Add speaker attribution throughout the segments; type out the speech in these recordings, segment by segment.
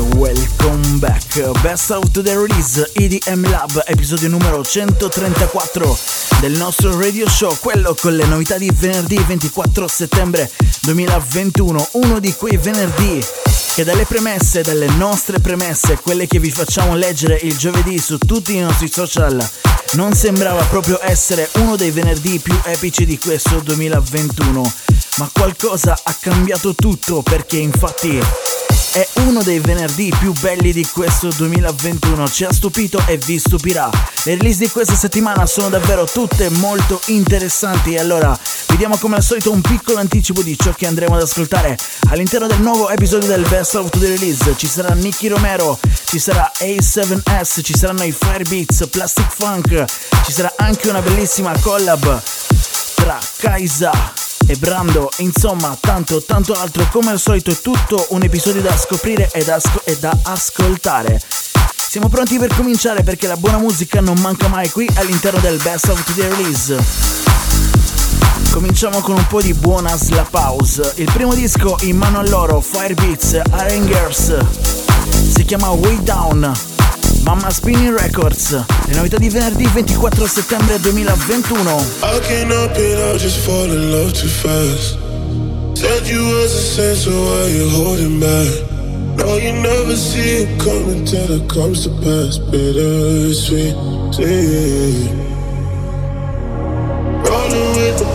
Speaker 1: welcome back. Best of the release EDM Lab, episodio numero 134 del nostro radio show, quello con le novità di venerdì 24 settembre 2021, uno di quei venerdì che dalle premesse, dalle nostre premesse, quelle che vi facciamo leggere il giovedì su tutti i nostri social, non sembrava proprio essere uno dei venerdì più epici di questo 2021, ma qualcosa ha cambiato tutto perché infatti è uno dei venerdì più belli di questo 2021, ci ha stupito e vi stupirà. Le release di questa settimana sono davvero tutte molto interessanti e allora vi diamo come al solito un piccolo anticipo di ciò che andremo ad ascoltare all'interno del nuovo episodio del Best of the Release. Ci sarà Nicky Romero, ci sarà A7S, ci saranno i Firebeats, Plastic Funk, ci sarà anche una bellissima collab tra Kaisa e Brando, insomma tanto tanto altro come al solito tutto un episodio da scoprire e da, asco- e da ascoltare. Siamo pronti per cominciare perché la buona musica non manca mai qui all'interno del Best of the Release. Cominciamo con un po' di buona slap house. Il primo disco in mano a loro, Firebeats, Arangers, si chiama Way Down. Mamma Spinning Records, le novità di venerdì 24 settembre 2021.
Speaker 2: I can't help it, I just fall in love too fast. Said you was a saint, why you holding back? No, you never see it coming till it comes to pass. Bittersweet, sweet.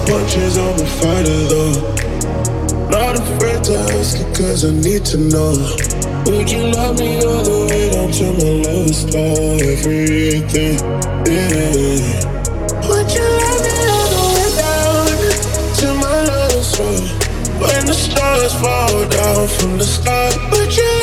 Speaker 2: Punches, I'm a fighter though. Not afraid to ask cause I need to know. Would you love me all the way down to my lowest low? Everything, yeah. Would you love me all the way down to my lowest low? When the stars fall down from the sky, would you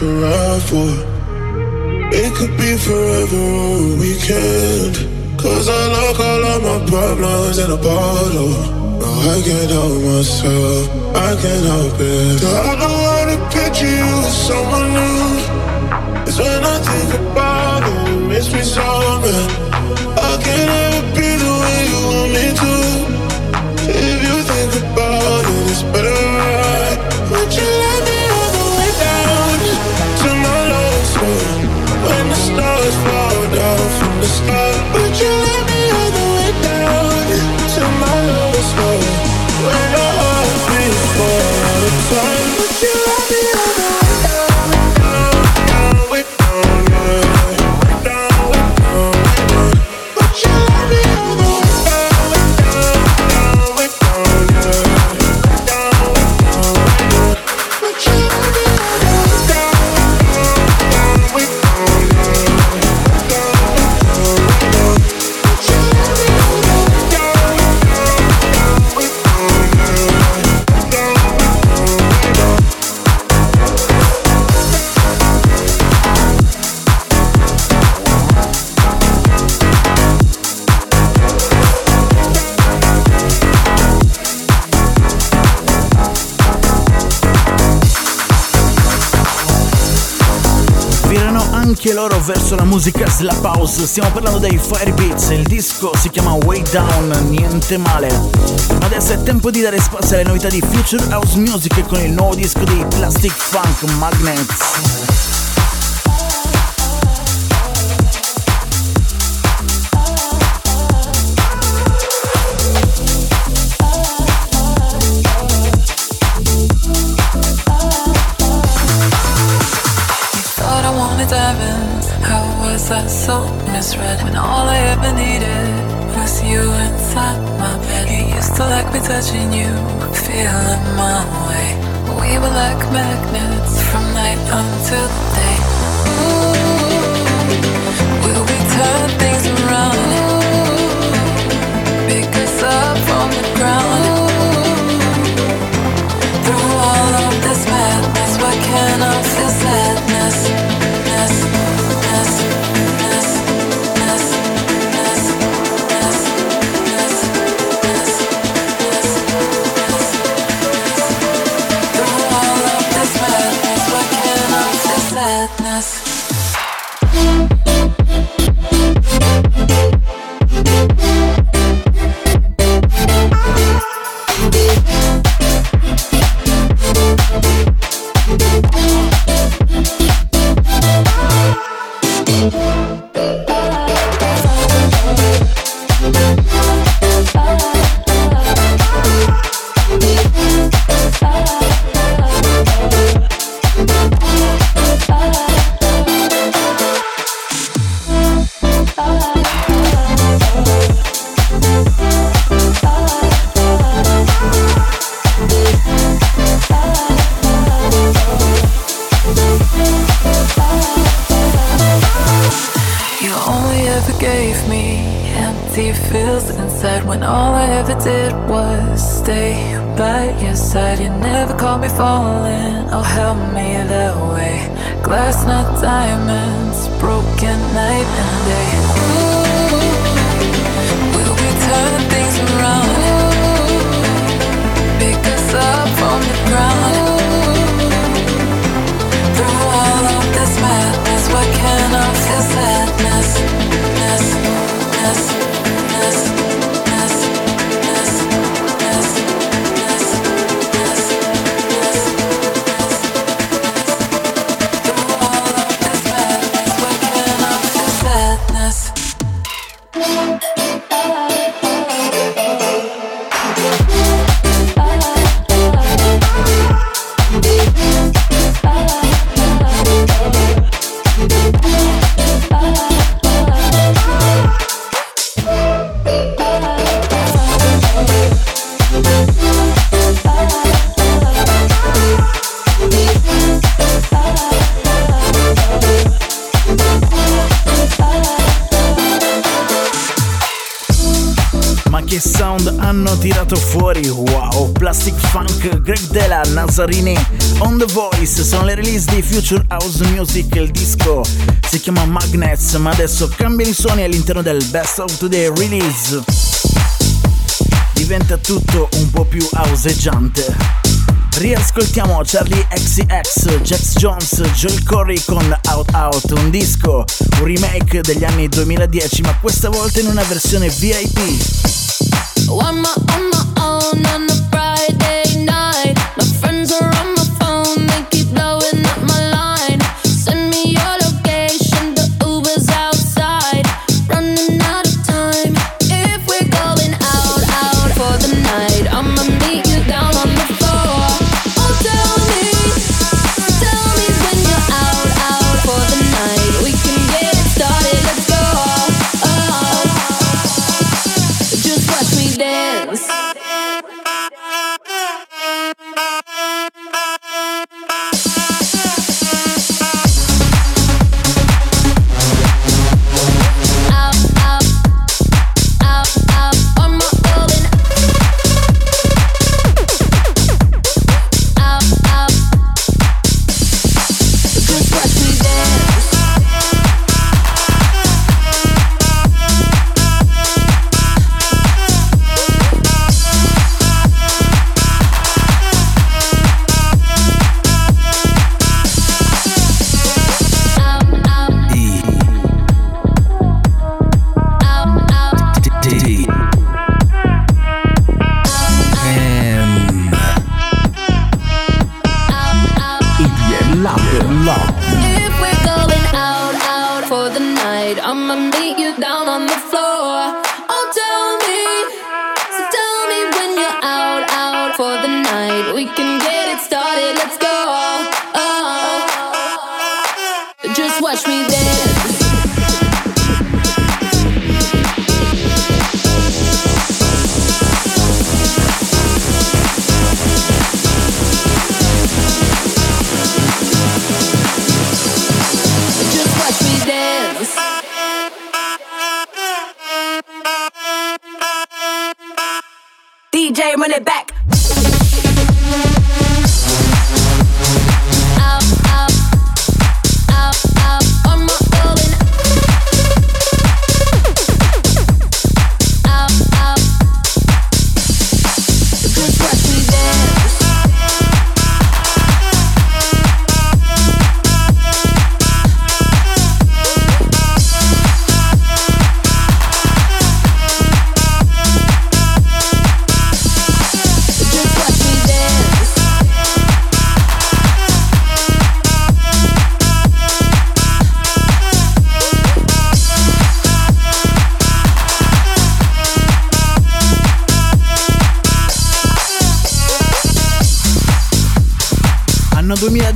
Speaker 2: could ride for. It could be forever or a weekend. Cause I lock all of my problems in a bottle. No, I can't help myself. I can't help it. I don't wanna picture you as someone new. It's when I think about it, it makes me so mad.
Speaker 1: Musica slap house. Stiamo parlando dei Firebeats. Il disco si chiama Way Down, niente male. Ma adesso è tempo di dare spazio alle novità di Future House Music con il nuovo disco di Plastic Funk Magnets.
Speaker 3: feeling my
Speaker 1: future house music, il disco si chiama Magnets, ma adesso cambiano i suoni all'interno del Best of Today release. Diventa tutto un po' più houseggiante. Riascoltiamo Charlie XCX, Jax Jones, Joel Corey con Out Out, un disco, un remake degli anni 2010, ma questa volta in una versione VIP.
Speaker 4: One more,
Speaker 5: one
Speaker 6: more.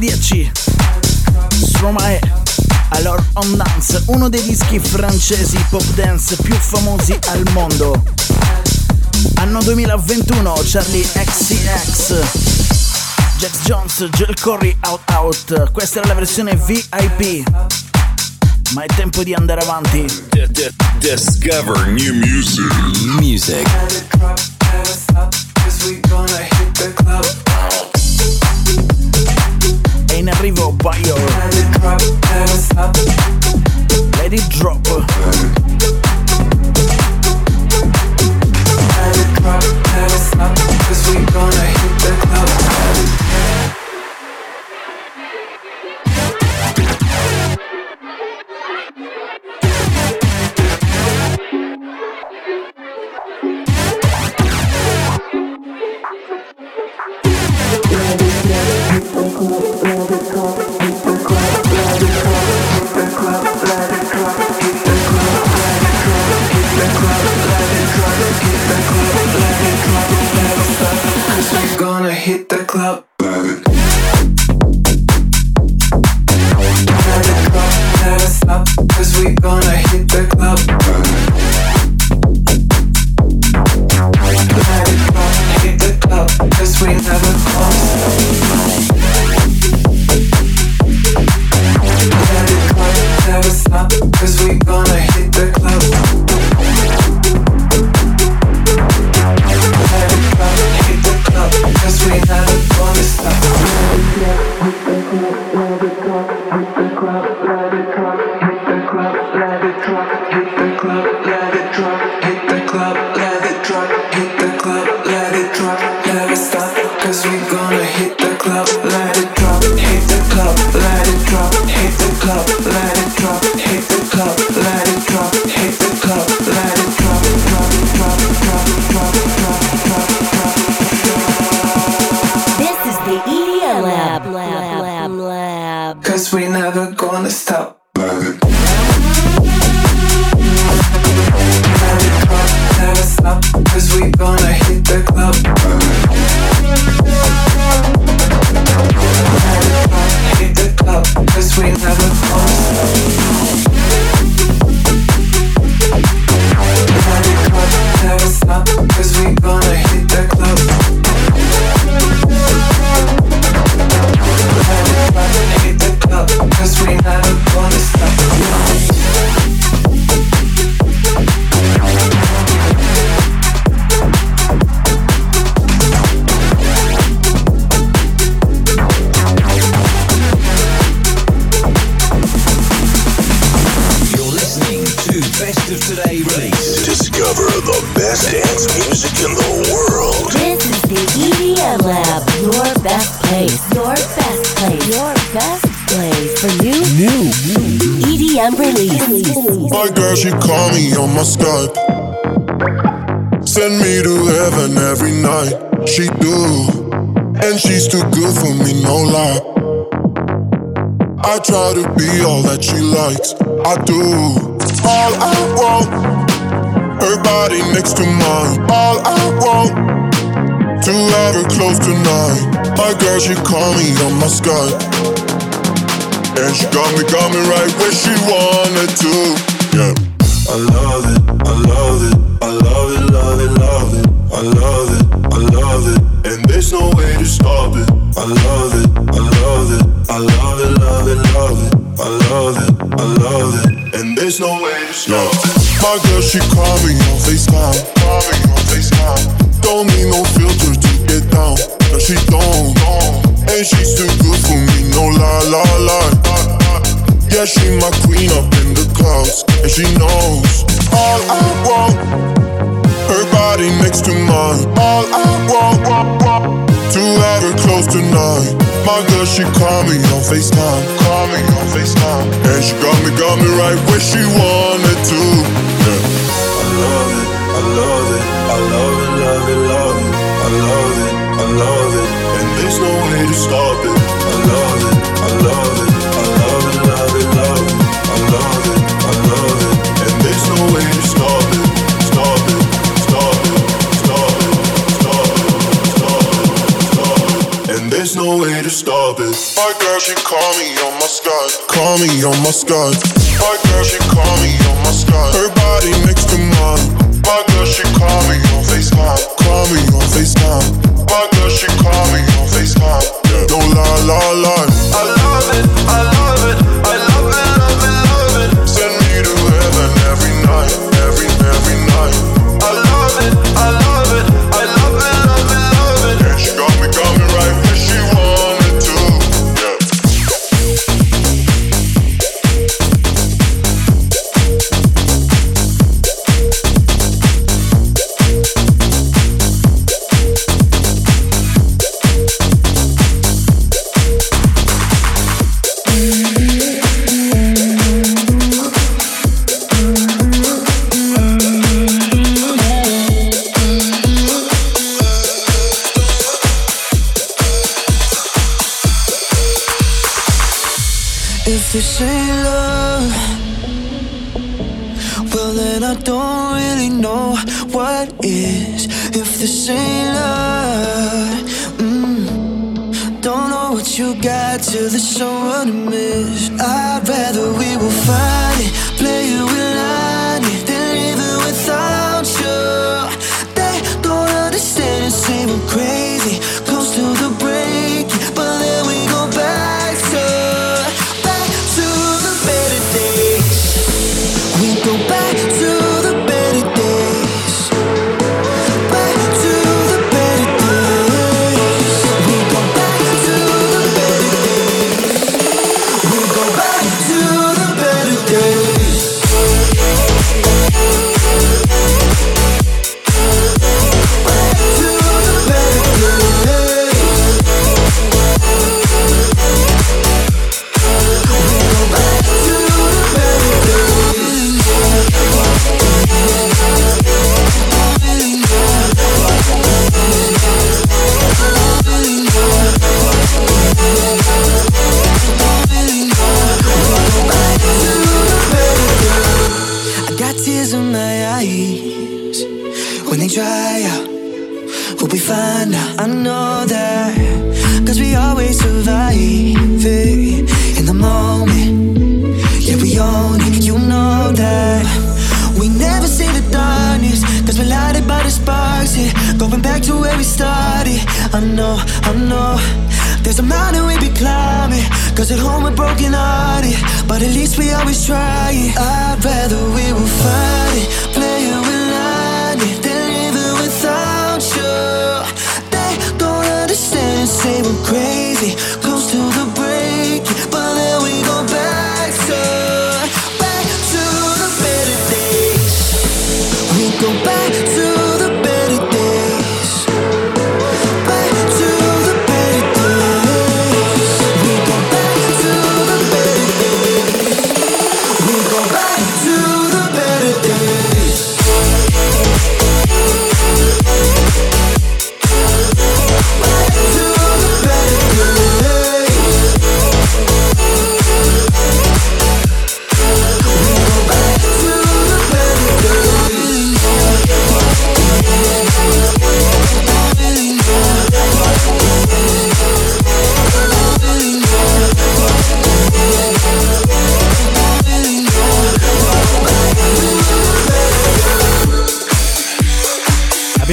Speaker 6: 10 Stromae Alors on Dance, uno dei dischi francesi pop dance più famosi al mondo. Anno 2021, Charlie XCX. Jack Jones, Jill Corey, Out Out. Questa era la versione VIP. Ma è tempo di andare avanti.
Speaker 7: Discover new music.
Speaker 8: Music.
Speaker 6: In arrivo Bio. Let it drop.
Speaker 9: For new,
Speaker 8: New.
Speaker 9: EDM release.
Speaker 7: My girl, she call me on my Skype. Send me to heaven every night. She do. And she's too good for me, no lie. I try to be all that she likes. I do. All I want. Her body next to mine. All I want. To have her close tonight. My girl, she call me on my Skype.
Speaker 10: And she got me, got me right where she wanted to. Yeah. I love it, I love it, I love it, love it, love it. I love it, I love it, and there's no way to stop it. I love it, I love it, I love it, love it, love it. I love it, I love it, and there's no way to stop it. My girl, she call me on FaceTime, call me on FaceTime. Don't need no filter to get down, no she don't. And she's too good for me, no lie, lie, lie. Yeah, she my queen up in the clouds, and she knows all I want. Her body next to mine. All I want to have her close tonight. My girl, she call me on FaceTime. Call me on FaceTime. And she got me, got me right where she wanted to. Yeah. I love it, I love it, I love it, love it, love it. I love it, there's no way to stop it. I love it, I love it, I love it, love it, love it. I love it, I love it, and there's no way to stop it. Stop it, stop it, stop it, stop it, stop it, stop it, and there's no way to stop it. My girl, she call me on my Skype, call me on my Skype. My girl, she call me on my Skype. Her body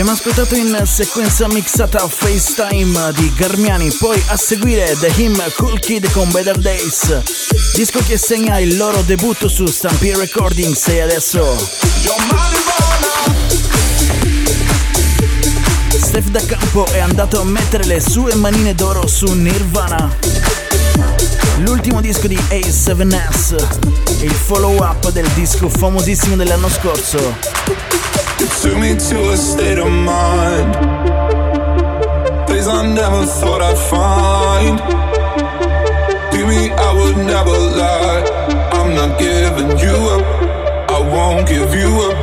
Speaker 1: Abbiamo ascoltato in sequenza mixata FaceTime di Garmiani, poi a seguire The Him Cool Kid con Better Days, disco che segna il loro debutto su Stampede Recordings e adesso Steph Da Campo è andato a mettere le sue manine d'oro su Nirvana. L'ultimo disco di A7S, il follow up del disco famosissimo dell'anno scorso.
Speaker 11: Took me to a state of mind. Place I never thought I'd find. To me, I would never lie. I'm not giving you up. I won't give you up.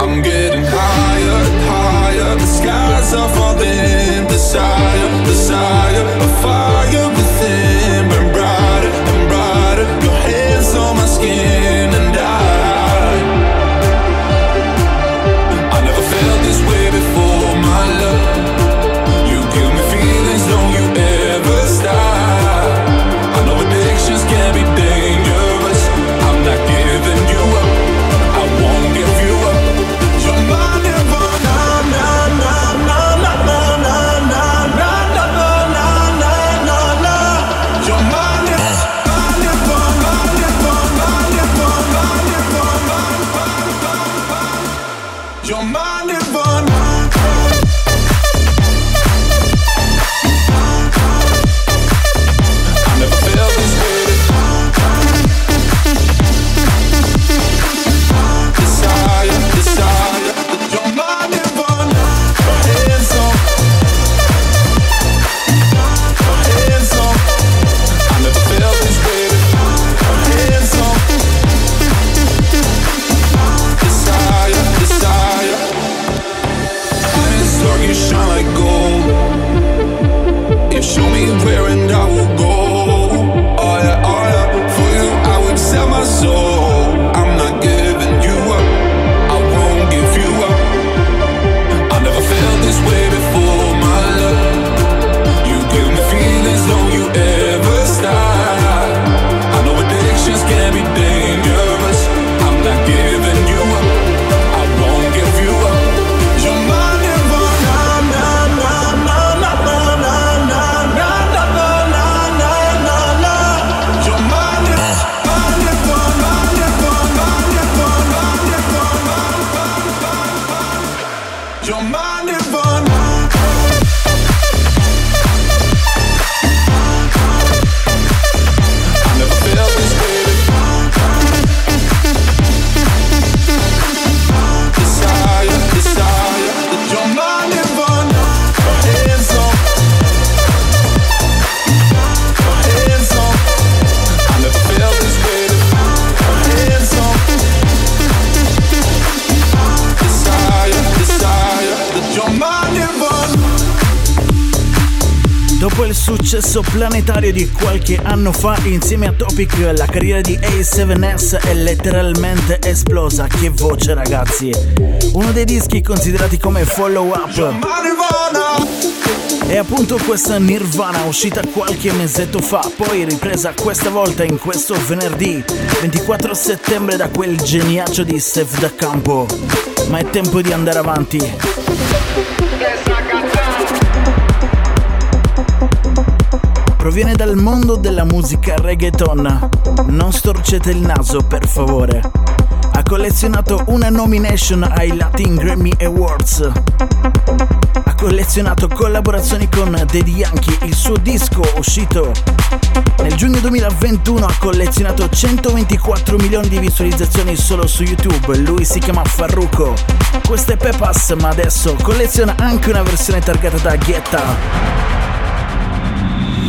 Speaker 11: I'm getting higher and higher. The skies are falling. Desire, desire, a fire within.
Speaker 1: Di qualche anno fa insieme a Topic la carriera di A7S è letteralmente esplosa. Che voce ragazzi! Uno dei dischi considerati come follow up. È appunto questa Nirvana uscita qualche mesetto fa, poi ripresa questa volta in questo venerdì 24 settembre da quel geniaccio di Steph Da Campo. Ma è tempo di andare avanti. Proviene dal mondo della musica reggaeton. Non storcete il naso, per favore. Ha collezionato una nomination ai Latin Grammy Awards. Ha collezionato collaborazioni con Daddy Yankee, il suo disco uscito nel giugno 2021 ha collezionato 124 milioni di visualizzazioni solo su YouTube. Lui si chiama Farruko. Questo è Pepas, ma adesso colleziona anche una versione targata da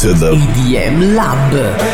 Speaker 12: to the
Speaker 13: EDM Lab.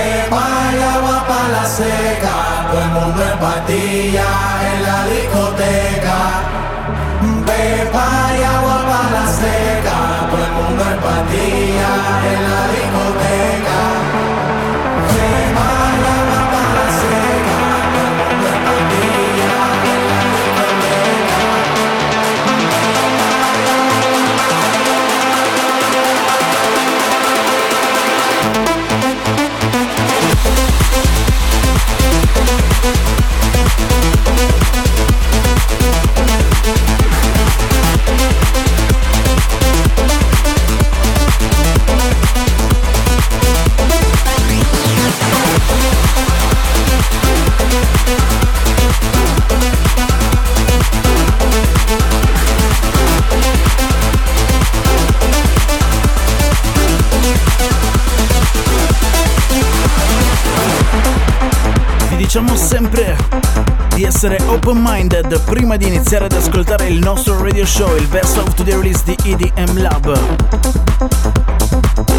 Speaker 1: Open-minded prima di iniziare ad ascoltare il nostro radio show, il Best of the Release di EDM Lab.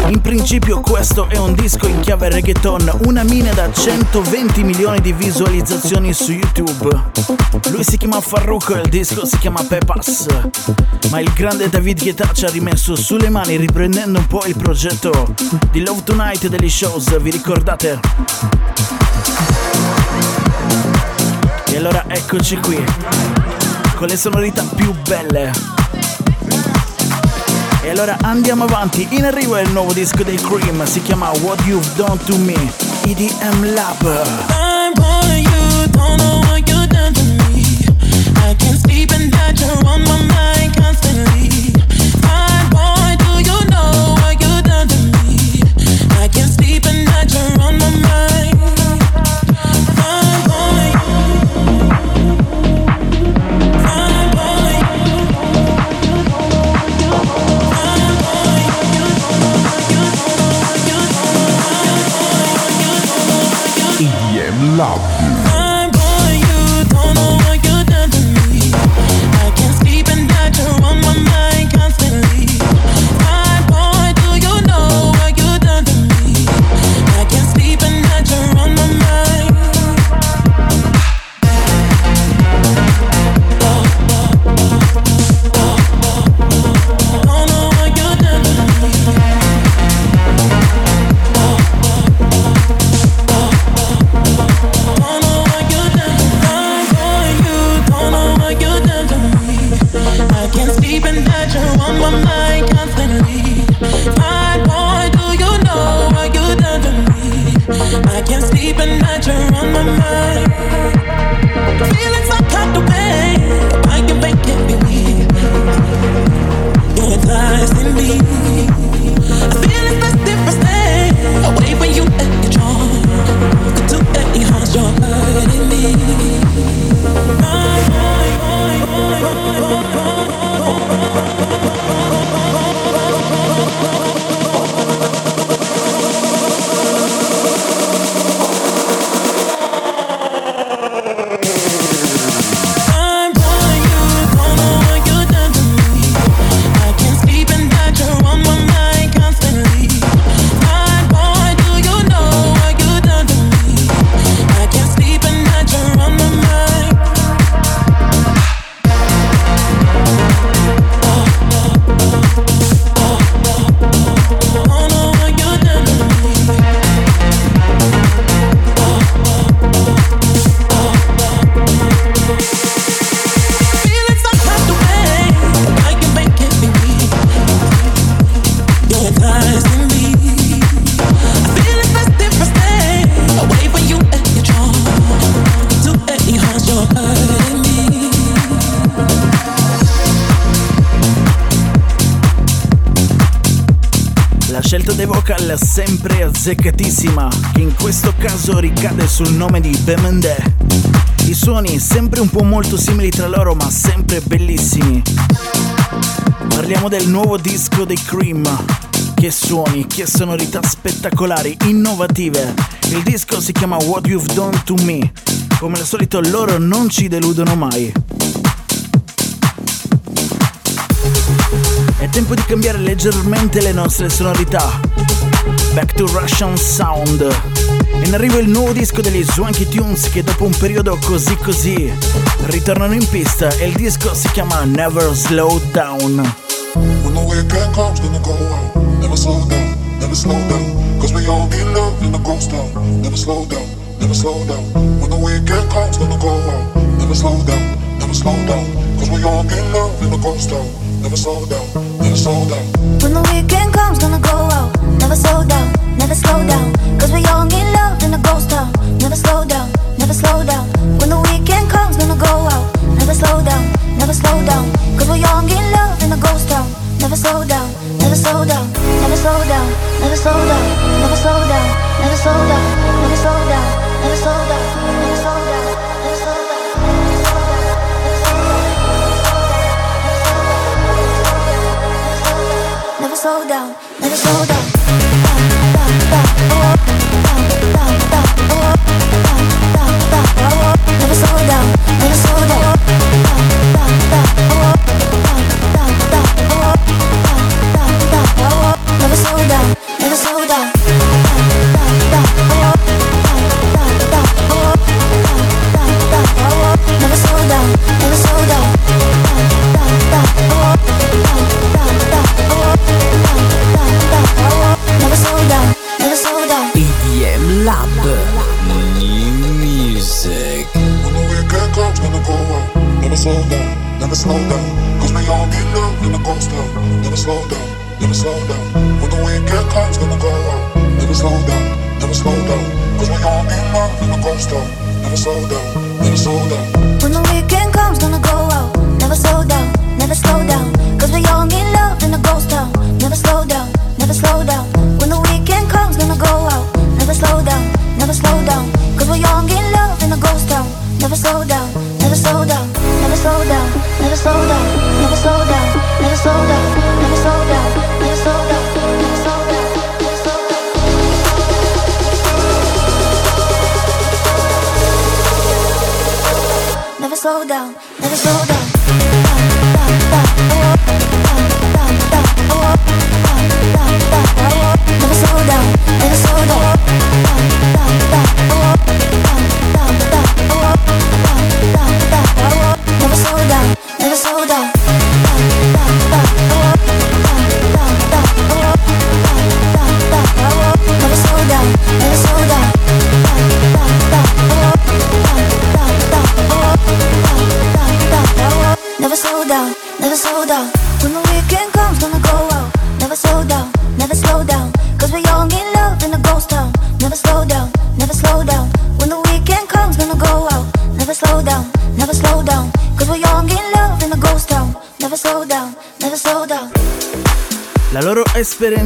Speaker 1: In principio questo è un disco in chiave reggaeton, una mina da 120 milioni di visualizzazioni su YouTube. Lui si chiama Farruko e il disco si chiama Pepas. Ma il grande David Guetta ci ha rimesso sulle mani riprendendo un po' il progetto di Love Tonight degli shows, vi ricordate? E allora eccoci qui, con le sonorità più belle. E allora andiamo avanti, in arrivo è il nuovo disco dei Cream, si chiama What You've Done to Me, EDM Lab.
Speaker 14: I can't sleep and that you're on my mind constantly.
Speaker 1: Azzeccatissima, che in questo caso ricade sul nome di Bemende. I suoni sempre un po' molto simili tra loro, ma sempre bellissimi. Parliamo del nuovo disco dei Cream. Che suoni, che sonorità spettacolari, innovative. Il disco si chiama What You've Done to Me. Come al solito loro non ci deludono mai. È tempo di cambiare leggermente le nostre sonorità. Back to Russian Sound. In arrivo il nuovo disco degli Swanky Tunes che dopo un periodo così così ritornano in pista e il disco si chiama Never Slow Down.
Speaker 15: When the weekend comes, gonna go out. Never slow down, never slow down. Cause we all get love in the ghost town. Never slow down, never slow down. When the weekend comes, gonna go out. Never slow down, never slow down. Cause we all get love in the ghost town. Never slow down, never slow down.
Speaker 16: When the weekend comes, gonna go out. Never slow down, never slow down. Cause we all get love in the ghost town. Never slow down, never slow down. When the weekend comes, gonna go out. Never slow down, never slow down. Cause we all get love in the ghost town. Never slow down, never slow down, never slow down, never slow down, never slow down, never slow down, never slow down, never slow down, never slow down, never slow down. Never slow down, never slow down.
Speaker 13: Lab.
Speaker 15: Comes, gonna go out. Never slow down, never slow down. Cause we all get love in the ghost town. Never slow down, never slow down. When the weekend comes, gonna go out. Never slow down, never slow down. Cause we all get love in the ghost town. Never slow down, never slow down.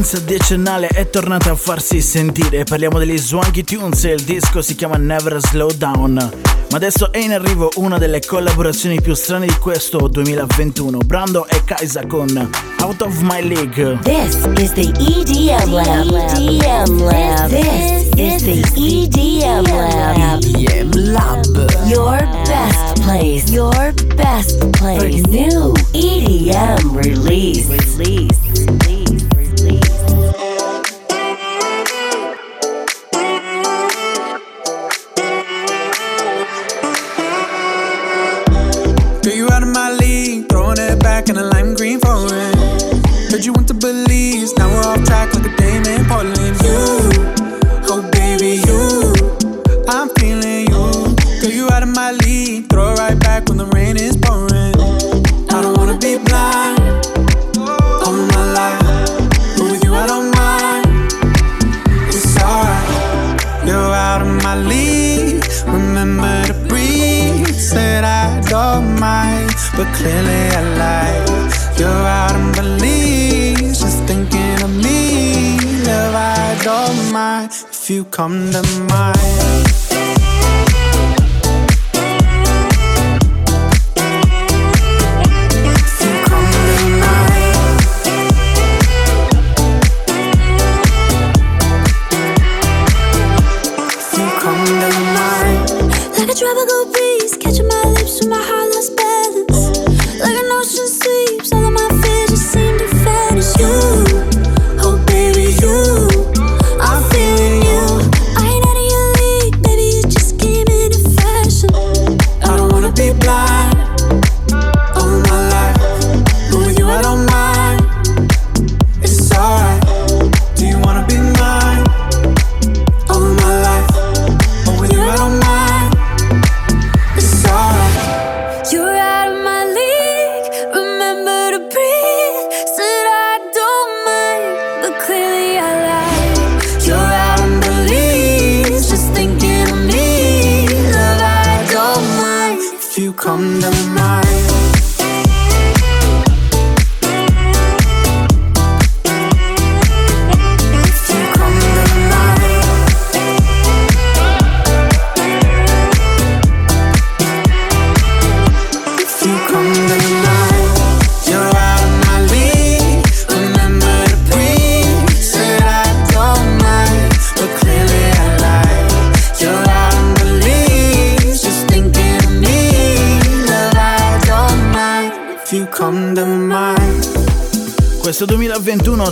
Speaker 1: Esperienza decennale è tornata a farsi sentire. Parliamo degli Swanky Tunes e il disco si chiama Never Slow Down. Ma adesso è in arrivo una delle collaborazioni più strane di questo 2021. Brando e Kaisa con Out of My League.
Speaker 17: This is the EDM Lab. EDM Lab. This is the EDM Lab.
Speaker 13: EDM Lab.
Speaker 17: Your best place. Your best place. For new EDM. Release. Release.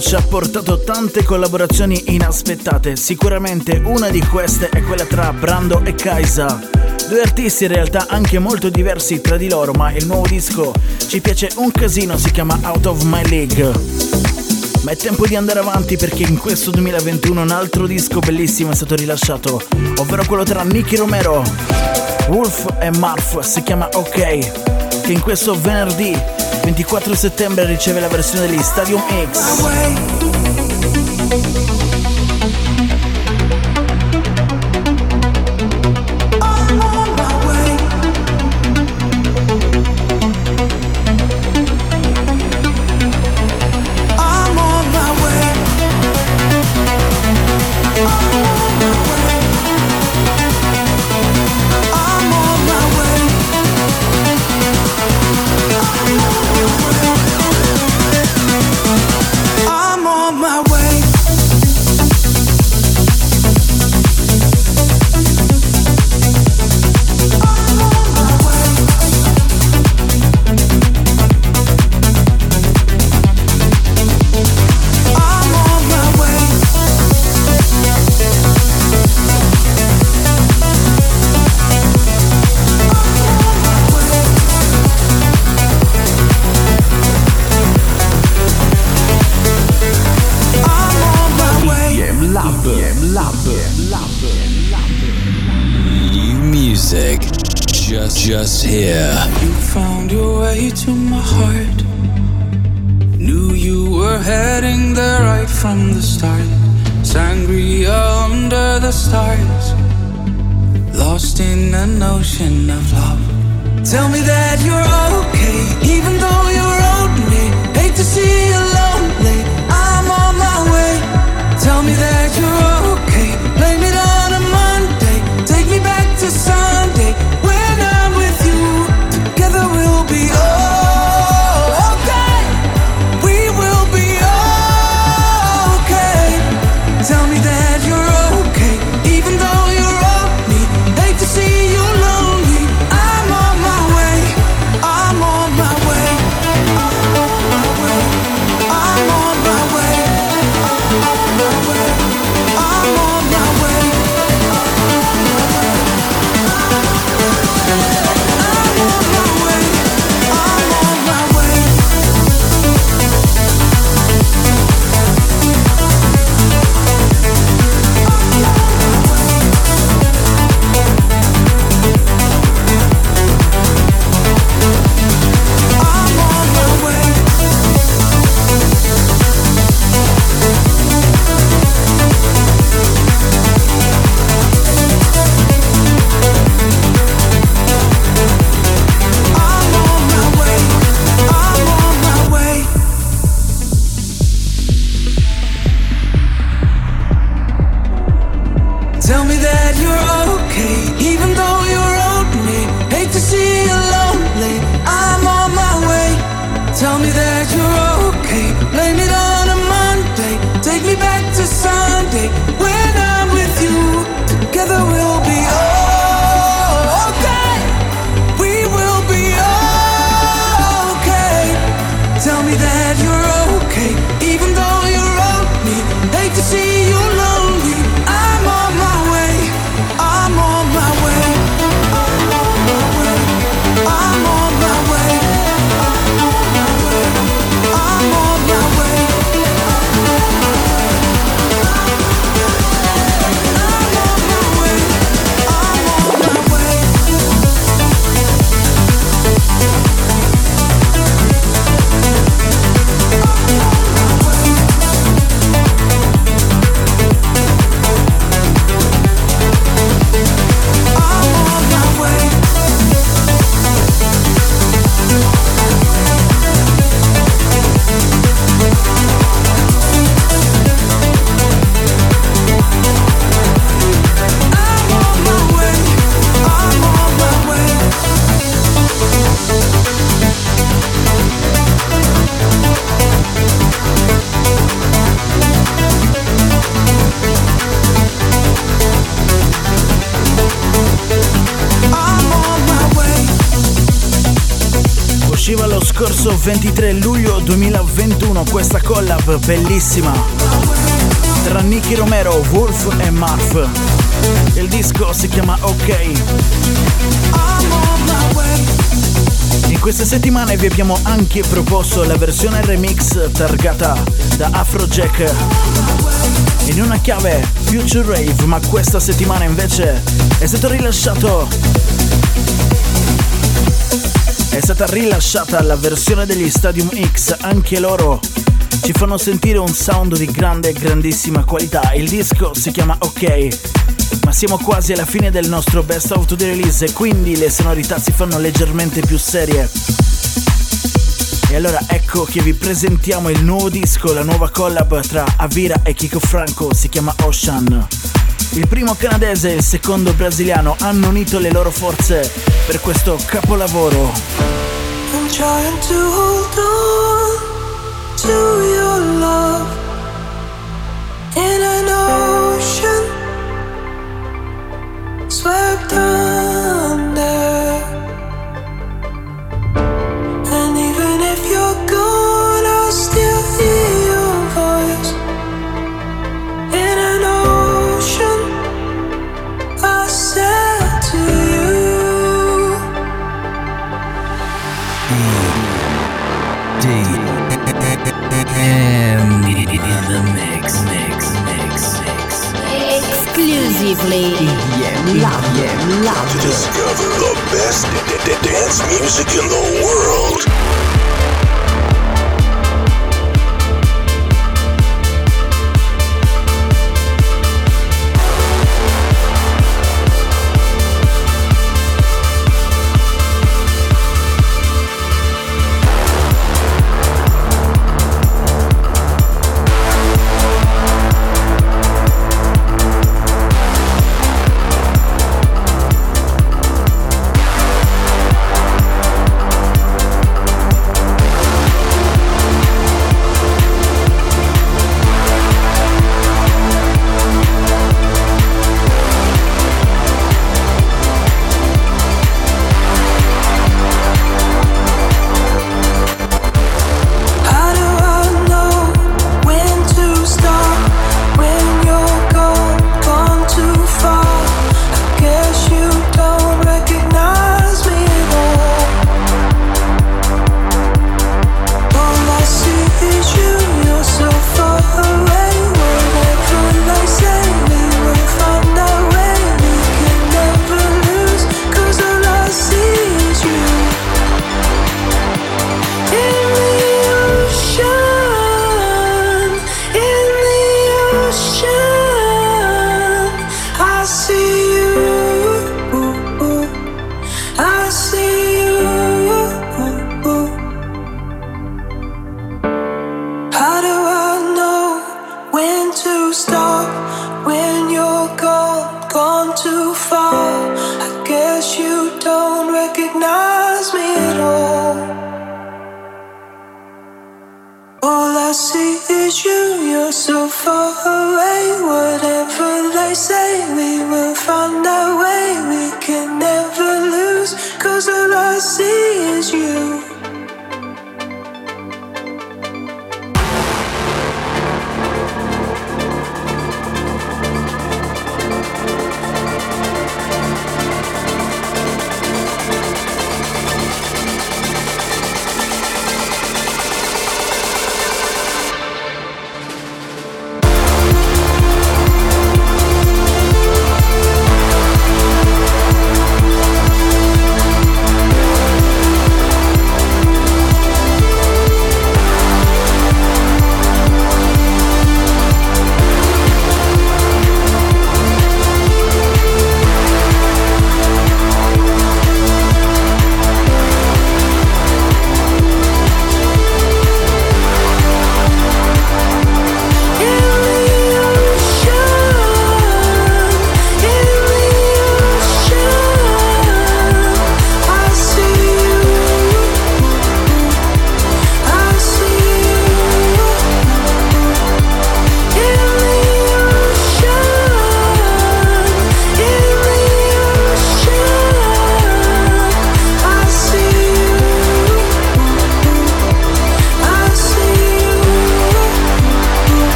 Speaker 17: 2021 ci ha portato tante collaborazioni inaspettate, sicuramente una di queste è quella tra Brando e Kaisa. Due artisti in realtà anche molto diversi tra di loro, ma il nuovo disco ci piace un casino, si chiama Out of My League. Ma è tempo di andare avanti perché in questo 2021 un altro disco bellissimo è stato rilasciato, ovvero quello tra Nicky Romero, Wolf e Marf, si chiama OK, che in questo venerdì 24 settembre riceve la versione degli Stadium X.
Speaker 1: scorso 23 luglio 2021 questa collab bellissima tra Nicky Romero, Wolf e Marf. Il disco si chiama OK. In queste settimane vi abbiamo anche proposto la versione remix targata da Afrojack in una chiave Future Rave, ma questa settimana invece è stato rilasciato è stata rilasciata la versione degli Stadium X, anche loro ci fanno sentire un sound di grande, grandissima qualità. Il disco si chiama OK, ma siamo quasi alla fine del nostro best of the release quindi le sonorità si fanno leggermente più serie. E allora ecco che vi presentiamo il nuovo disco, la nuova collab tra Avira e Kiko Franco, si chiama Ocean. Il primo canadese e il secondo brasiliano hanno unito le loro forze per questo capolavoro.
Speaker 18: I'm trying to hold on to your love in an ocean swept under.
Speaker 17: Exclusively EDM Lab. EDM Lab.
Speaker 19: To discover the best d- d- dance music in the world.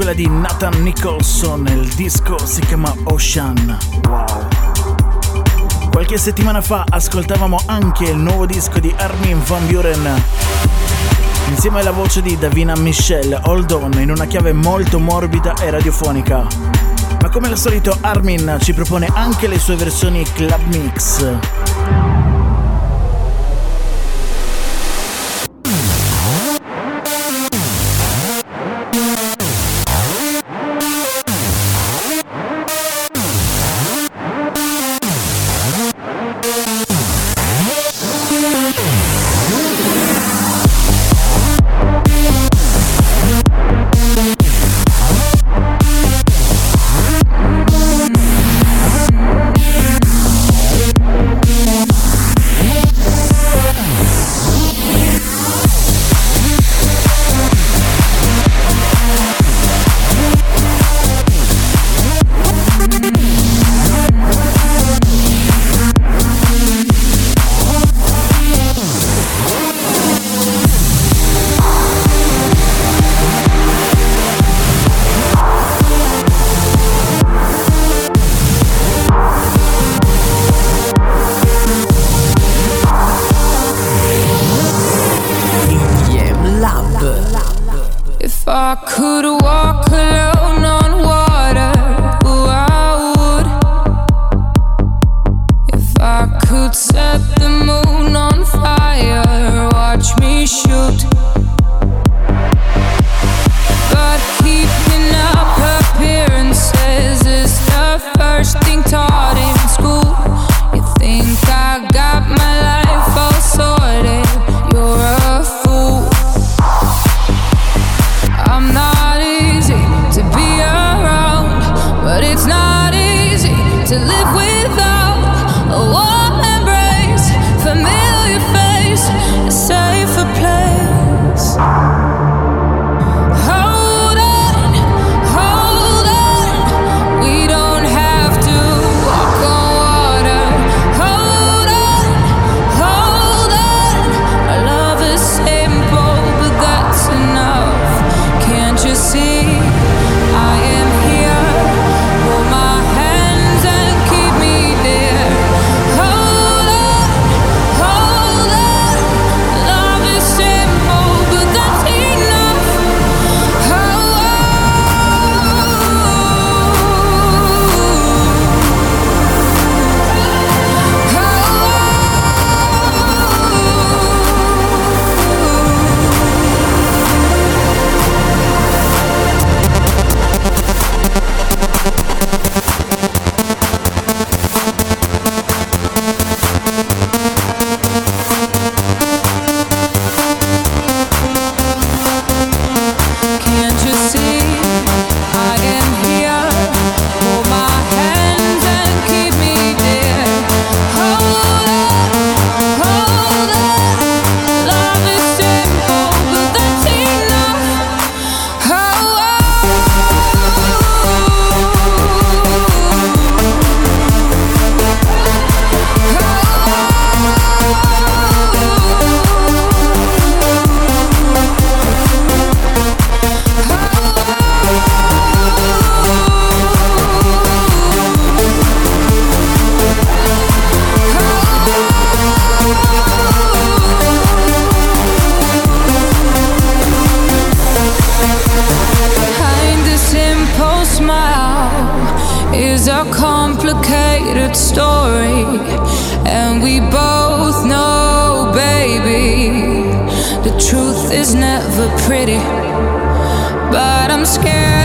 Speaker 4: Quella di Nathan Nicholson, il disco si chiama Ocean. Wow. Qualche settimana fa ascoltavamo anche il nuovo disco di Armin van Buren. Insieme alla voce di Davina Michelle, Hold On, in una chiave molto morbida e radiofonica. Ma come al solito Armin ci propone anche le sue versioni club mix. to live without a warm embrace, familiar face, a safer place. complicated story, and we both know, baby, the truth is never pretty. But I'm scared.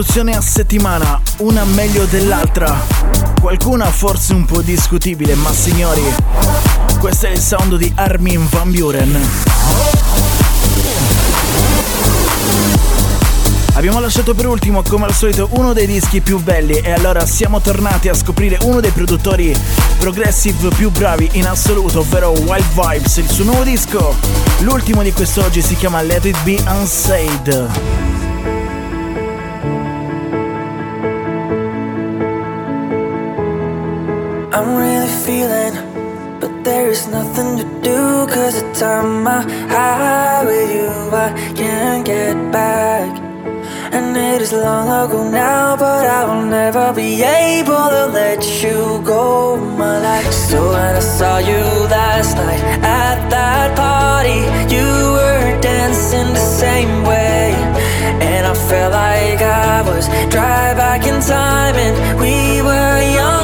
Speaker 1: Produzioni a settimana, una meglio dell'altra. Qualcuna forse un po' discutibile, ma signori, questo è il sound di Armin Van Buren. Abbiamo lasciato per ultimo, come al solito, uno dei dischi più belli e allora siamo tornati a scoprire uno dei produttori progressive più bravi in assoluto, ovvero Wild Vibes, il suo nuovo disco. L'ultimo di quest'oggi si chiama Let It Be Unsaid.
Speaker 14: I'm really feeling, but there is nothing to do. Cause the time I high with you, I can't get back. And it is long ago now, but I will never be able to let you go, my life. So when I saw you last night at that party, you were dancing the same way. And I felt like I was dry back in time, and we were young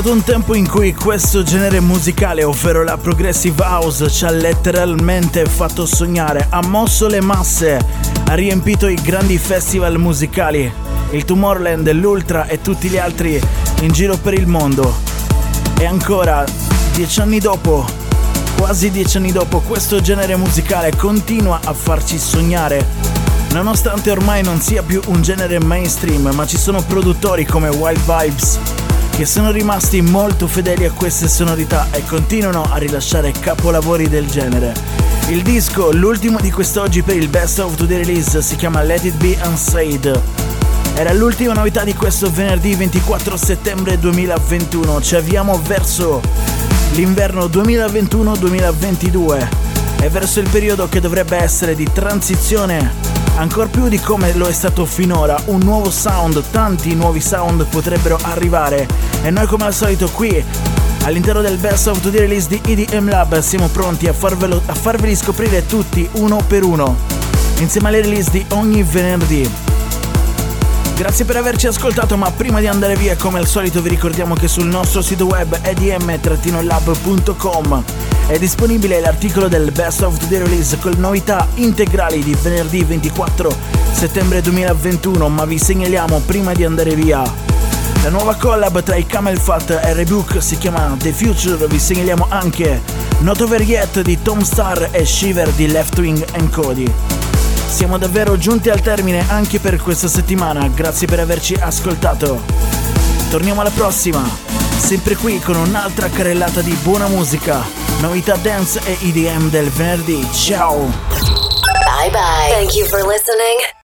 Speaker 1: stato un tempo in cui questo genere musicale, ovvero la progressive house, ci ha letteralmente fatto sognare, ha mosso le masse, ha riempito i grandi festival musicali, il Tomorrowland, l'Ultra e tutti gli altri in giro per il mondo. E ancora, dieci anni dopo, quasi dieci anni dopo, questo genere musicale continua a farci sognare. Nonostante ormai non sia più un genere mainstream, ma ci sono produttori come Wild Vibes che sono rimasti molto fedeli a queste sonorità e continuano a rilasciare capolavori del genere. Il disco, l'ultimo di quest'oggi per il Best of Today Release, si chiama Let It Be Unsaid. Era l'ultima novità di questo venerdì 24 settembre 2021. Ci avviamo verso l'inverno 2021-2022 e verso il periodo che dovrebbe essere di transizione ancora più di come lo è stato finora, un nuovo sound, tanti nuovi sound potrebbero arrivare e noi come al solito qui all'interno del Best of Today Release di EDM Lab siamo pronti a, farvelo, a farveli scoprire tutti uno per uno insieme alle release di ogni venerdì. Grazie per averci ascoltato, ma prima di andare via, come al solito, vi ricordiamo che sul nostro sito web edm-lab.com è disponibile l'articolo del Best of the Release con novità integrali di venerdì 24 settembre 2021, ma vi segnaliamo prima di andare via la nuova collab tra i Camel Fat e Rebook si chiama The Future, vi segnaliamo anche Not Over Yet di Tom Star e Shiver di Left Wing and Cody. Siamo davvero giunti al termine anche per questa settimana, grazie per averci ascoltato. Torniamo alla prossima, sempre qui con un'altra carrellata di buona musica, novità dance e EDM del venerdì. Ciao!
Speaker 17: Bye bye. Thank you for listening.